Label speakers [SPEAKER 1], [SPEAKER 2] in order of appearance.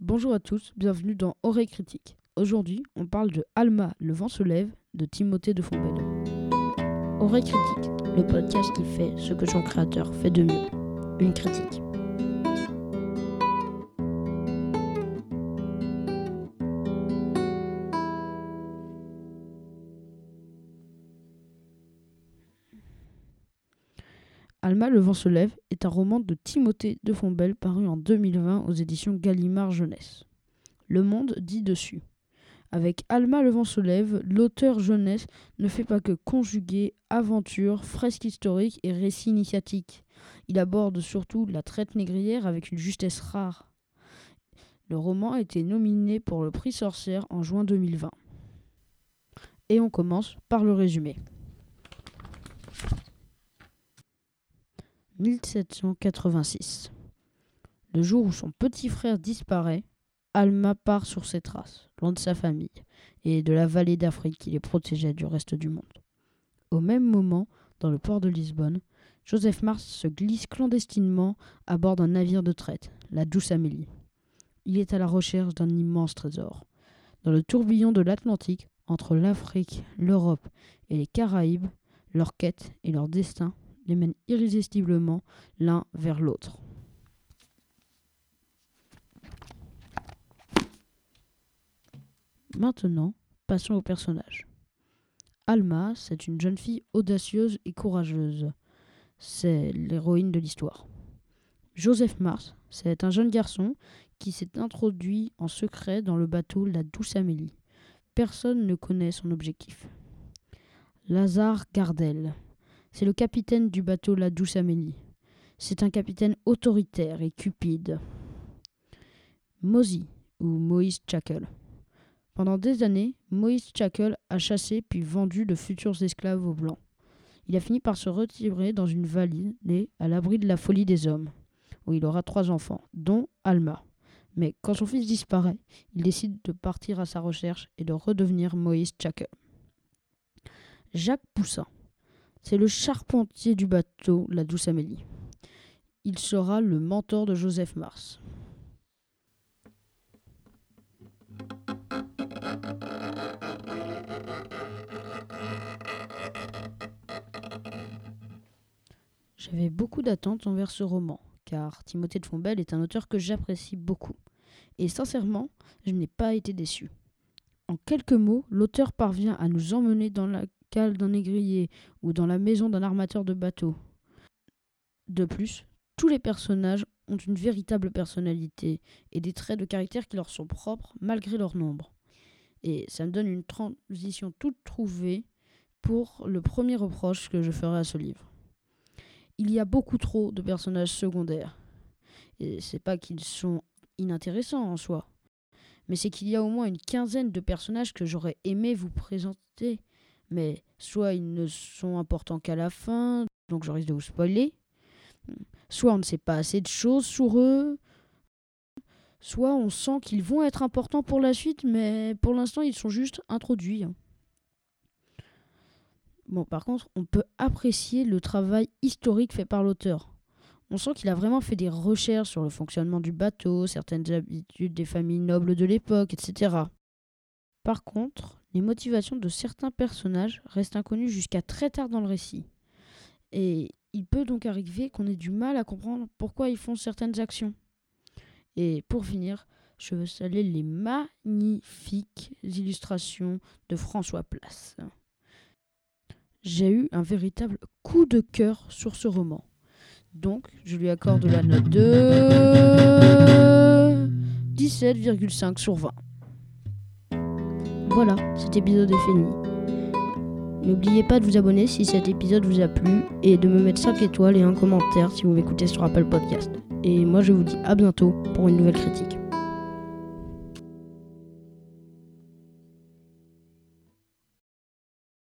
[SPEAKER 1] Bonjour à tous, bienvenue dans Oreille Critique. Aujourd'hui, on parle de Alma, le vent se lève de Timothée de Fontbelle. Oreille Critique, le podcast qui fait ce que son créateur fait de mieux, une critique. Alma, le vent se lève est un roman de Timothée de Fontbelle paru en 2020 aux éditions Gallimard Jeunesse. Le Monde dit dessus. Avec Alma, le vent se lève, l'auteur jeunesse ne fait pas que conjuguer aventure, fresque historique et récit initiatique. Il aborde surtout la traite négrière avec une justesse rare. Le roman a été nominé pour le prix Sorcière en juin 2020. Et on commence par le résumé. 1786. Le jour où son petit frère disparaît, Alma part sur ses traces, loin de sa famille et de la vallée d'Afrique qui les protégeait du reste du monde. Au même moment, dans le port de Lisbonne, Joseph Mars se glisse clandestinement à bord d'un navire de traite, la Douce Amélie. Il est à la recherche d'un immense trésor. Dans le tourbillon de l'Atlantique, entre l'Afrique, l'Europe et les Caraïbes, leur quête et leur destin les mènent irrésistiblement l'un vers l'autre. Maintenant, passons au personnage. Alma, c'est une jeune fille audacieuse et courageuse. C'est l'héroïne de l'histoire. Joseph Mars, c'est un jeune garçon qui s'est introduit en secret dans le bateau La Douce Amélie. Personne ne connaît son objectif. Lazare Gardel, c'est le capitaine du bateau La Douce Amélie. C'est un capitaine autoritaire et cupide. Mosey, ou Moïse Chackle. Pendant des années, Moïse Chackle a chassé puis vendu de futurs esclaves aux Blancs. Il a fini par se retirer dans une vallée à l'abri de la folie des hommes, où il aura trois enfants, dont Alma. Mais quand son fils disparaît, il décide de partir à sa recherche et de redevenir Moïse Chackle. Jacques Poussin. C'est le charpentier du bateau, la douce Amélie. Il sera le mentor de Joseph Mars. J'avais beaucoup d'attentes envers ce roman, car Timothée de Fontbelle est un auteur que j'apprécie beaucoup. Et sincèrement, je n'ai pas été déçu. En quelques mots, l'auteur parvient à nous emmener dans la d'un négrier ou dans la maison d'un armateur de bateau. De plus, tous les personnages ont une véritable personnalité et des traits de caractère qui leur sont propres malgré leur nombre. Et ça me donne une transition toute trouvée pour le premier reproche que je ferai à ce livre. Il y a beaucoup trop de personnages secondaires. Et c'est pas qu'ils sont inintéressants en soi, mais c'est qu'il y a au moins une quinzaine de personnages que j'aurais aimé vous présenter mais soit ils ne sont importants qu'à la fin, donc je risque de vous spoiler, soit on ne sait pas assez de choses sur eux, soit on sent qu'ils vont être importants pour la suite, mais pour l'instant ils sont juste introduits. Bon, par contre, on peut apprécier le travail historique fait par l'auteur. On sent qu'il a vraiment fait des recherches sur le fonctionnement du bateau, certaines habitudes des familles nobles de l'époque, etc. Par contre, les motivations de certains personnages restent inconnues jusqu'à très tard dans le récit. Et il peut donc arriver qu'on ait du mal à comprendre pourquoi ils font certaines actions. Et pour finir, je veux saluer les magnifiques illustrations de François Place. J'ai eu un véritable coup de cœur sur ce roman. Donc, je lui accorde la note de 17,5 sur 20. Voilà, cet épisode est fini. N'oubliez pas de vous abonner si cet épisode vous a plu et de me mettre 5 étoiles et un commentaire si vous m'écoutez sur Apple Podcast. Et moi je vous dis à bientôt pour une nouvelle critique.